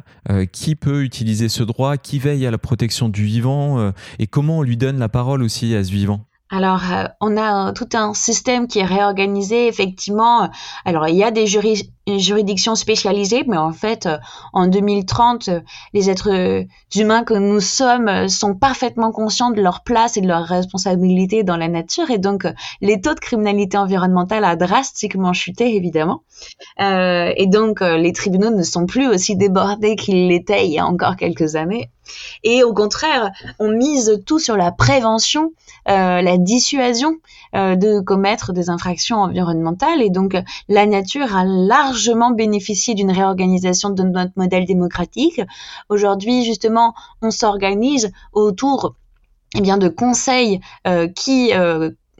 qui peut utiliser ce droit? Qui veille à la protection du vivant Et comment on lui donne la parole aussi vivant alors, euh, on a tout un système qui est réorganisé, effectivement. Alors, il y a des juridictions spécialisées, mais en fait, euh, en 2030, euh, les êtres humains que nous sommes sont parfaitement conscients de leur place et de leur responsabilité dans la nature, et donc les taux de criminalité environnementale a drastiquement chuté, évidemment. et donc, les tribunaux ne sont plus aussi débordés qu'ils l'étaient il y a encore quelques années. Et au contraire, on mise tout sur la prévention, euh, la dissuasion euh, de commettre des infractions environnementales. Et donc, la nature a largement bénéficié d'une réorganisation de notre modèle démocratique. Aujourd'hui, justement, on s'organise autour eh de conseils euh, qui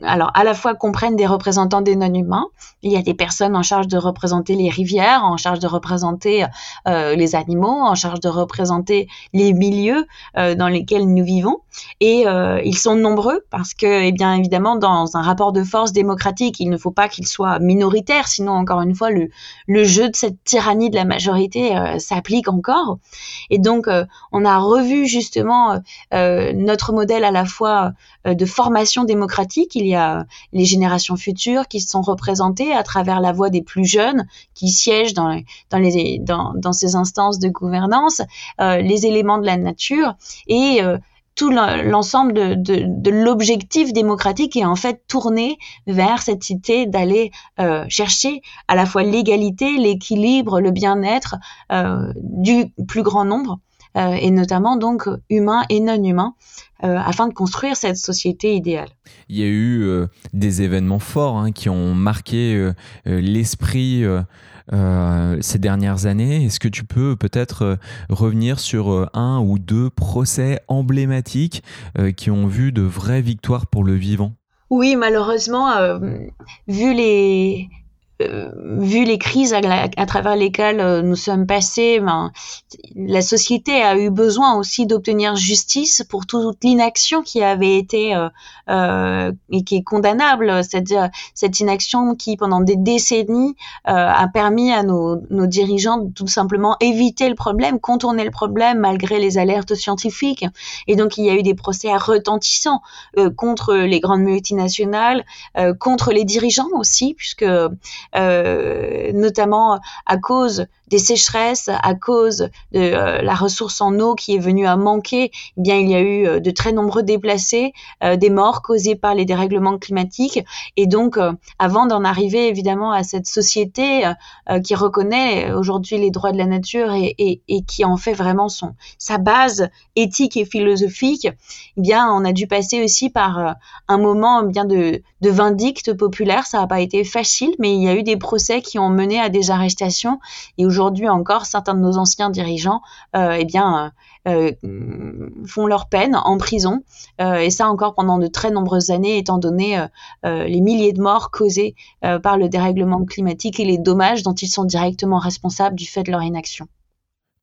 alors à la fois comprennent des représentants des non-humains. Il y a des personnes en charge de représenter les rivières, en charge de représenter euh, les animaux, en charge de représenter les milieux euh, dans lesquels nous vivons. Et euh, ils sont nombreux parce que, eh bien évidemment, dans un rapport de force démocratique, il ne faut pas qu'il soit minoritaire, sinon encore une fois le, jeu de cette tyrannie de la majorité s'applique encore. Et donc on a revu justement notre modèle à la fois de formation démocratique. Y a les générations futures qui sont représentées à travers la voix des plus jeunes qui siègent dans, les, dans, ces instances de gouvernance, euh, les éléments de la nature et euh, tout l'ensemble de, l'objectif démocratique est en fait tourné vers cette idée d'aller euh, chercher à la fois l'égalité, l'équilibre, le bien-être du plus grand nombre. Et notamment donc humains et non humains, euh, afin de construire cette société idéale. Il y a eu euh, des événements forts hein, qui ont marqué euh, l'esprit ces dernières années. Est-ce que tu peux peut-être revenir sur un ou deux procès emblématiques qui ont vu de vraies victoires pour le vivant? Oui, malheureusement, vu les, euh, vu les crises à, travers lesquelles euh, nous sommes passés, ben, la société a eu besoin aussi d'obtenir justice pour toute l'inaction qui avait été euh, euh, et qui est condamnable, c'est-à-dire cette inaction qui pendant des décennies a permis à nos, nos, dirigeants de tout simplement éviter le problème, contourner le problème malgré les alertes scientifiques. Et donc il y a eu des procès retentissants contre les grandes multinationales, contre les dirigeants aussi, puisque notamment à cause des sécheresses, à cause de euh, la ressource en eau qui est venue à manquer, eh bien il y a eu euh, de très nombreux déplacés, des morts causés par les dérèglements climatiques. Et donc, avant d'en arriver évidemment à cette société qui reconnaît aujourd'hui les droits de la nature et, qui en fait vraiment son sa base éthique et philosophique, eh bien on a dû passer aussi par un moment bien de, de vindicte populaire. Ça n'a pas été facile, mais il y a eu des procès qui ont mené à des arrestations. Et aujourd'hui encore, certains de nos anciens dirigeants, euh, eh euh, euh, font leur peine en prison. et ça encore pendant de très nombreuses années, étant donné les milliers de morts causées par le dérèglement climatique et les dommages dont ils sont directement responsables du fait de leur inaction.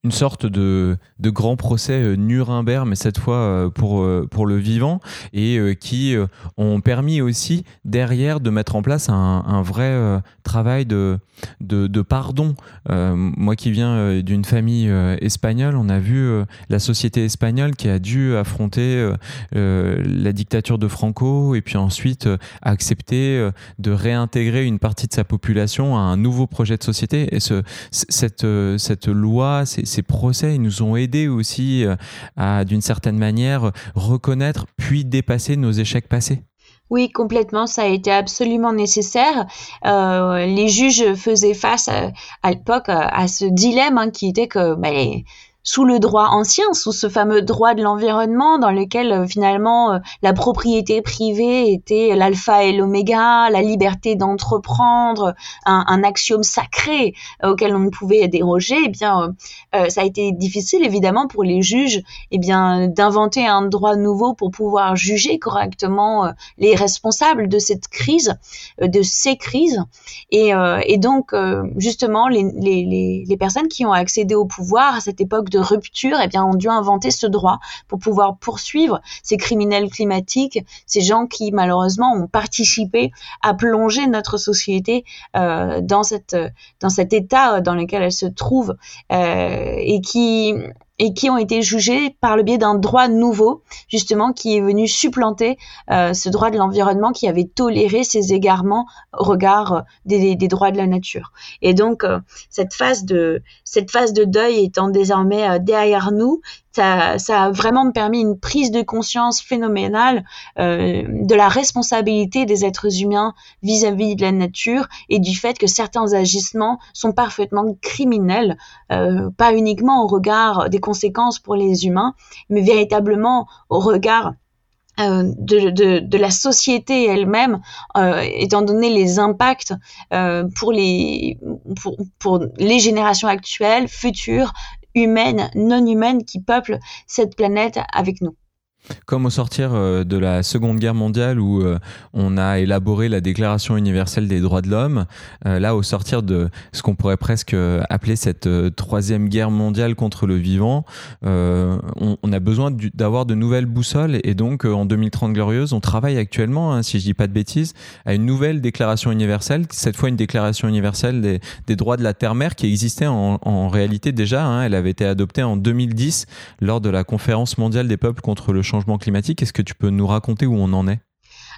Une sorte de, de, grand procès euh, Nuremberg, mais cette fois euh, pour, euh, pour le vivant, et qui ont permis aussi derrière de mettre en place un, un vrai travail de, de, pardon. moi qui viens d'une famille espagnole, on a vu la société espagnole qui a dû affronter la dictature de Franco et puis ensuite accepter de réintégrer une partie de sa population à un nouveau projet de société. Et ce, cette, cette loi, ces, ces procès nous ont aidés aussi euh, à, d'une certaine manière, reconnaître puis dépasser nos échecs passés. Oui, complètement, ça a été absolument nécessaire. Euh, les juges faisaient face à, l'époque à, ce dilemme hein, qui était que ben, sous le droit ancien, sous ce fameux droit de l'environnement dans lequel euh, finalement euh, la propriété privée était l'alpha et l'oméga, la liberté d'entreprendre, un, axiome sacré euh, auquel on ne pouvait déroger, eh bien ça a été difficile évidemment pour les juges eh bien d'inventer un droit nouveau pour pouvoir juger correctement les responsables de cette crise, de ces crises. Et, donc justement les, les, les personnes qui ont accédé au pouvoir à cette époque de de rupture, eh bien, ont dû inventer ce droit pour pouvoir poursuivre ces criminels climatiques, ces gens qui malheureusement ont participé à plonger notre société euh, dans cette dans cet état dans lequel elle se trouve euh, et qui et qui ont été jugés par le biais d'un droit nouveau, justement, qui est venu supplanter euh, ce droit de l'environnement qui avait toléré ces égarements au regard des, des droits de la nature. Et donc, euh, cette phase de cette phase de deuil étant désormais euh, derrière nous, ça, a vraiment permis une prise de conscience phénoménale euh, de la responsabilité des êtres humains vis-à-vis de la nature et du fait que certains agissements sont parfaitement criminels, euh, pas uniquement au regard des conséquences pour les humains, mais véritablement au regard euh, de, la société elle-même, étant donné les impacts pour les générations actuelles, futures, humaines, non humaines qui peuplent cette planète avec nous. Comme au sortir euh, de la Seconde Guerre mondiale où euh, on a élaboré la Déclaration universelle des droits de l'homme, euh, là au sortir de ce qu'on pourrait presque appeler cette troisième guerre mondiale contre le vivant, on, a besoin d'avoir de nouvelles boussoles et donc en 2030 glorieuse, on travaille actuellement, hein, si je dis pas de bêtises, à une nouvelle Déclaration universelle, cette fois une Déclaration universelle des, droits de la terre-mère qui existait en, réalité déjà, hein. elle avait été adoptée en 2010 lors de la conférence mondiale des peuples contre le changement climatique. Est-ce que tu peux nous raconter où on en est?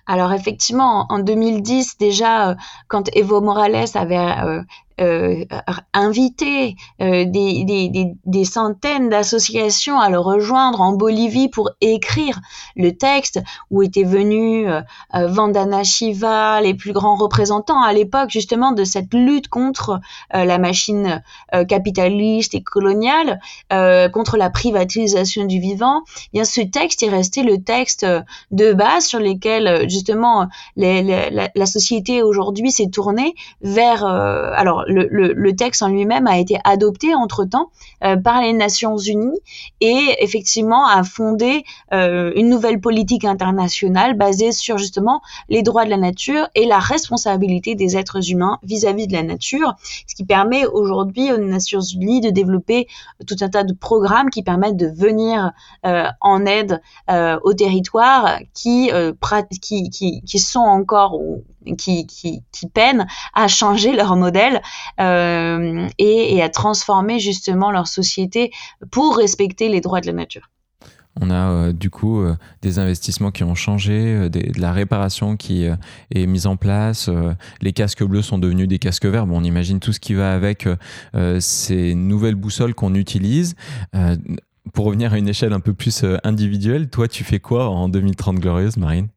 Alors effectivement, en 2010 déjà, euh, quand Evo Morales avait euh, euh, inviter euh, des, des, des, centaines d'associations à le rejoindre en Bolivie pour écrire le texte où étaient venus euh, Vandana Shiva, les plus grands représentants à l'époque justement de cette lutte contre la machine capitaliste et coloniale, contre la privatisation du vivant. Eh bien, ce texte est resté le texte de base sur lequel justement la, la, société aujourd'hui s'est tournée vers alors le, texte en lui-même a été adopté entre-temps euh, par les Nations Unies et effectivement a fondé euh, une nouvelle politique internationale basée sur justement les droits de la nature et la responsabilité des êtres humains vis-à-vis de la nature, ce qui permet aujourd'hui aux Nations Unies de développer tout un tas de programmes qui permettent de venir euh, en aide aux territoires qui, qui, qui, qui sont encore qui, peinent à changer leur modèle euh, et, à transformer justement leur société pour respecter les droits de la nature. On a euh, du coup euh, des investissements qui ont changé, de la réparation qui est mise en place, les casques bleus sont devenus des casques verts. Bon, on imagine tout ce qui va avec ces nouvelles boussoles qu'on utilise pour revenir à une échelle un peu plus individuelle, toi, tu fais quoi en 2030 glorieuse, Marine?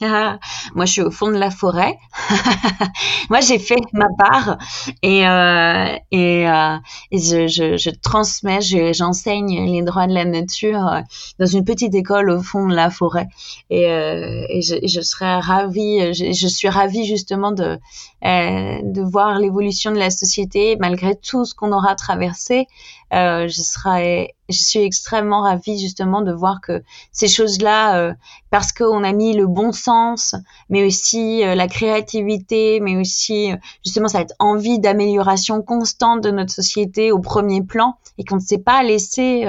Moi, je suis au fond de la forêt. Moi, j'ai fait ma part et, euh, et, euh, je, je, je, transmets, j'enseigne les droits de la nature euh, dans une petite école au fond de la forêt. Et, euh, et je, serais ravie, je, je, suis ravie justement de, euh, de voir l'évolution de la société malgré tout ce qu'on aura traversé. Je serais je suis extrêmement ravie justement de voir que ces choses-là, euh, parce qu'on a mis le bon sens, mais aussi euh, la créativité, mais aussi euh, justement cette envie d'amélioration constante de notre société au premier plan, et qu'on ne s'est pas laissé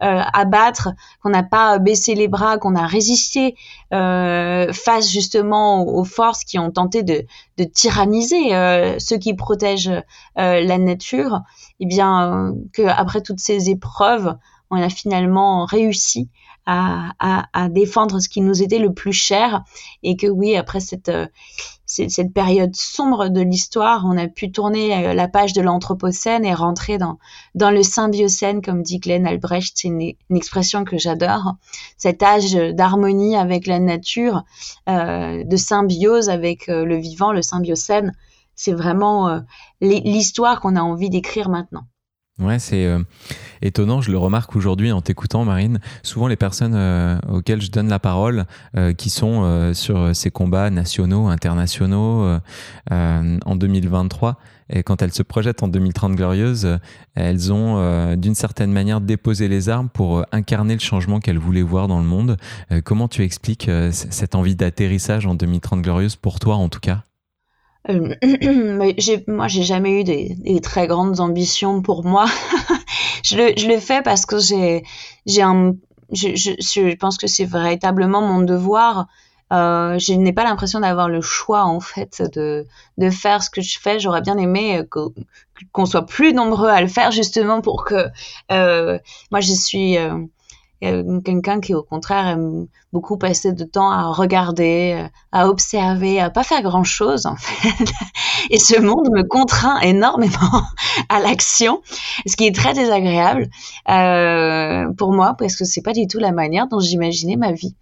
abattre, qu'on n'a pas baissé les bras, qu'on a résisté face justement aux, forces qui ont tenté de, de tyranniser ceux qui protègent la nature, eh bien que après toutes ces épreuves, on a finalement réussi à, défendre ce qui nous était le plus cher. Et que oui, après cette, euh, cette, période sombre de l'histoire, on a pu tourner euh, la page de l'Anthropocène et rentrer dans, dans le Symbiocène, comme dit Glenn Albrecht, c'est une, expression que j'adore, cet âge d'harmonie avec la nature, euh, de symbiose avec le vivant, le Symbiocène, c'est vraiment l'histoire qu'on a envie d'écrire maintenant. Ouais, c'est euh, étonnant. Je le remarque aujourd'hui en t'écoutant, Marine. Souvent, les personnes euh, auxquelles je donne la parole, euh, qui sont sur ces combats nationaux, internationaux en 2023, et quand elles se projettent en 2030 glorieuse, elles ont d'une certaine manière déposé les armes pour incarner le changement qu'elles voulaient voir dans le monde. comment tu expliques cette envie d'atterrissage en 2030 glorieuse pour toi, en tout cas? Euh, moi, j'ai jamais eu des, très grandes ambitions pour moi. je, le, je le fais parce que j'ai, j'ai un, je, je, je, pense que c'est véritablement mon devoir. Euh, je n'ai pas l'impression d'avoir le choix en fait de, de faire ce que je fais. J'aurais bien aimé qu'on soit plus nombreux à le faire justement pour que euh, moi je suis euh, quelqu'un qui au contraire aime beaucoup passer de temps à regarder, à observer, à pas faire grand chose en fait. Et ce monde me contraint énormément à l'action, ce qui est très désagréable euh, pour moi parce que c'est pas du tout la manière dont j'imaginais ma vie.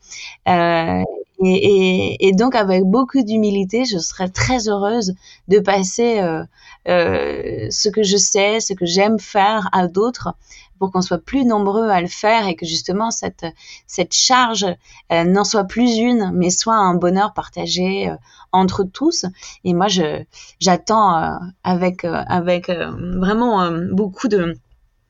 Euh, et, et, et, donc avec beaucoup d'humilité, je serais très heureuse de passer euh, euh ce que je sais, ce que j'aime faire à d'autres pour qu'on soit plus nombreux à le faire et que justement cette, cette charge euh, n'en soit plus une, mais soit un bonheur partagé euh, entre tous. Et moi, je, j'attends euh, avec, avec vraiment beaucoup de,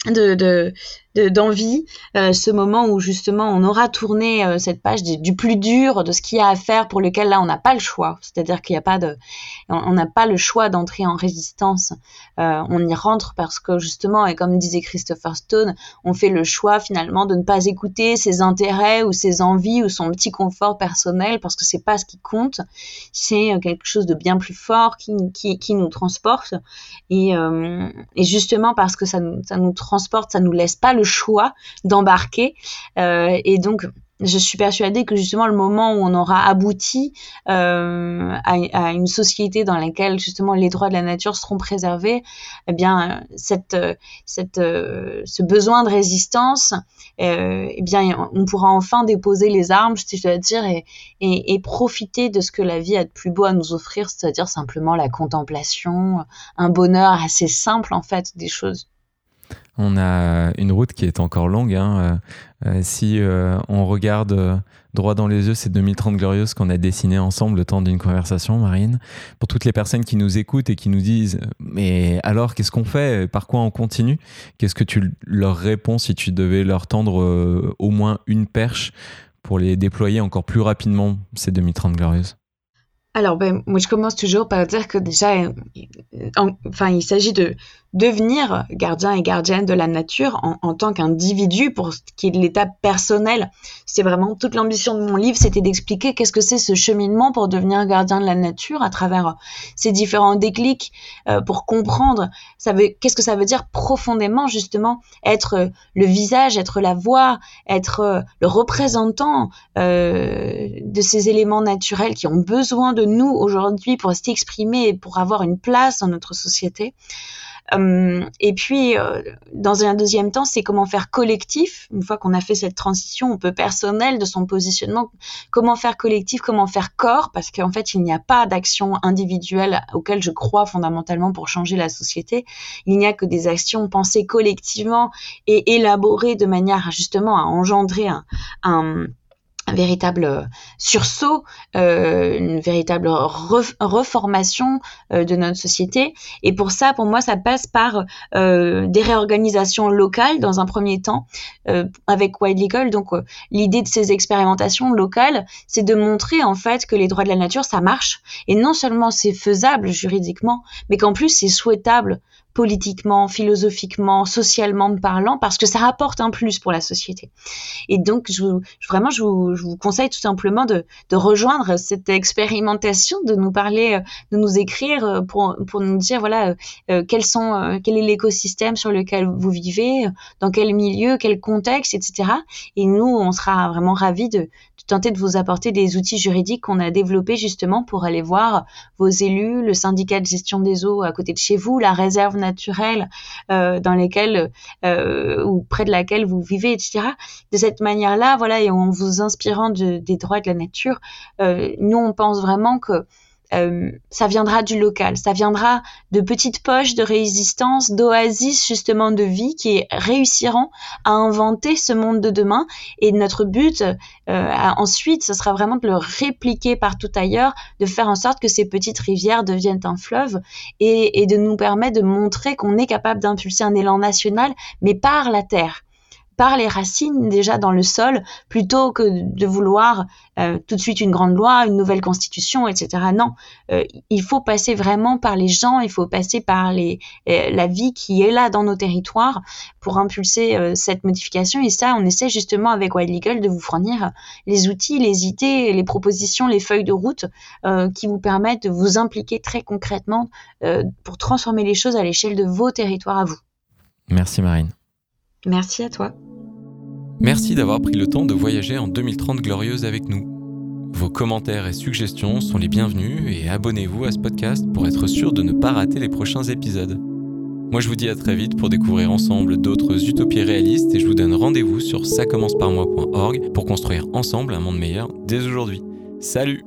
de, d'envie, euh, ce moment où justement on aura tourné euh, cette page du, plus dur, de ce qu'il y a à faire pour lequel là on n'a pas le choix. C'est-à-dire qu'il n'y a pas de, on n'a pas le choix d'entrer en résistance. Euh, on y rentre parce que justement, et comme disait Christopher Stone, on fait le choix finalement de ne pas écouter ses intérêts ou ses envies ou son petit confort personnel parce que c'est pas ce qui compte. C'est quelque chose de bien plus fort qui, qui, nous transporte et, et justement parce que ça, ça nous transporte, ça nous laisse pas le choix d'embarquer. Euh, et donc, je suis persuadée que justement le moment où on aura abouti euh, à, une société dans laquelle justement les droits de la nature seront préservés, eh bien cette, cette, ce besoin de résistance, euh, eh bien on pourra enfin déposer les armes, je dois dire, et, profiter de ce que la vie a de plus beau à nous offrir, c'est-à-dire simplement la contemplation, un bonheur assez simple en fait des choses. On a une route qui est encore longue. Hein. Euh, euh, si euh, on regarde droit dans les yeux ces 2030 glorieuses qu'on a dessinées ensemble le temps d'une conversation, Marine, pour toutes les personnes qui nous écoutent et qui nous disent Mais alors, qu'est-ce qu'on fait? Par quoi on continue? Qu'est-ce que tu leur réponds si tu devais leur tendre au moins une perche pour les déployer encore plus rapidement, ces 2030 glorieuses? Alors, ben, moi, je commence toujours par dire que déjà, enfin, il s'agit de devenir gardien et gardienne de la nature en, tant qu'individu pour ce qui est de l'état personnel. C'est vraiment toute l'ambition de mon livre, c'était d'expliquer qu'est-ce que c'est ce cheminement pour devenir gardien de la nature à travers ces différents déclics euh, pour comprendre qu'est-ce que ça veut dire profondément justement être le visage, être la voix, être le représentant euh, de ces éléments naturels qui ont besoin de nous aujourd'hui pour s'exprimer et pour avoir une place dans notre société. Euh, et puis, euh, dans un deuxième temps, c'est comment faire collectif. Une fois qu'on a fait cette transition un peu personnelle de son positionnement, comment faire collectif, comment faire corps, parce qu'en fait, il n'y a pas d'action individuelle auquel je crois fondamentalement pour changer la société. Il n'y a que des actions pensées collectivement et élaborées de manière justement à engendrer un, un un véritable sursaut, euh, une véritable reformation euh, de notre société. Et pour ça, pour moi, ça passe par euh, des réorganisations locales dans un premier temps, avec Wild Legal. Donc, l'idée de ces expérimentations locales, c'est de montrer en fait que les droits de la nature, ça marche. Et non seulement c'est faisable juridiquement, mais qu'en plus c'est souhaitable politiquement, philosophiquement, socialement parlant, parce que ça rapporte un plus pour la société. Et donc, je vraiment, je vous, conseille tout simplement de, rejoindre cette expérimentation, de nous parler, euh, de nous écrire euh, pour, pour nous dire, voilà, euh, quels sont, quel est l'écosystème sur lequel vous vivez, dans quel milieu, quel contexte, etc. Et nous, on sera vraiment ravis de, tenter de vous apporter des outils juridiques qu'on a développés justement pour aller voir vos élus, le syndicat de gestion des eaux à côté de chez vous, la réserve naturelle euh, dans lesquelles euh, ou près de laquelle vous vivez, etc. De cette manière-là, voilà, et en vous inspirant des droits de la nature, euh, nous on pense vraiment que euh, ça viendra du local, ça viendra de petites poches de résistance, d'oasis justement de vie qui réussiront à inventer ce monde de demain. Et notre but euh, ensuite, ce sera vraiment de le répliquer partout ailleurs, de faire en sorte que ces petites rivières deviennent un fleuve et, et de nous permettre de montrer qu'on est capable d'impulser un élan national, mais par la terre par les racines déjà dans le sol, plutôt que de vouloir euh, tout de suite une grande loi, une nouvelle constitution, etc. Non, euh, il faut passer vraiment par les gens, il faut passer par les, euh, la vie qui est là dans nos territoires pour impulser cette modification. Et ça, on essaie justement avec Wild Legal de vous fournir les outils, les idées, les propositions, les feuilles de route qui vous permettent de vous impliquer très concrètement pour transformer les choses à l'échelle de vos territoires à vous. Merci Marine. Merci à toi. Merci d'avoir pris le temps de voyager en 2030 glorieuse avec nous. Vos commentaires et suggestions sont les bienvenus et abonnez-vous à ce podcast pour être sûr de ne pas rater les prochains épisodes. Moi je vous dis à très vite pour découvrir ensemble d'autres utopies réalistes et je vous donne rendez-vous sur ça pour construire ensemble un monde meilleur dès aujourd'hui. Salut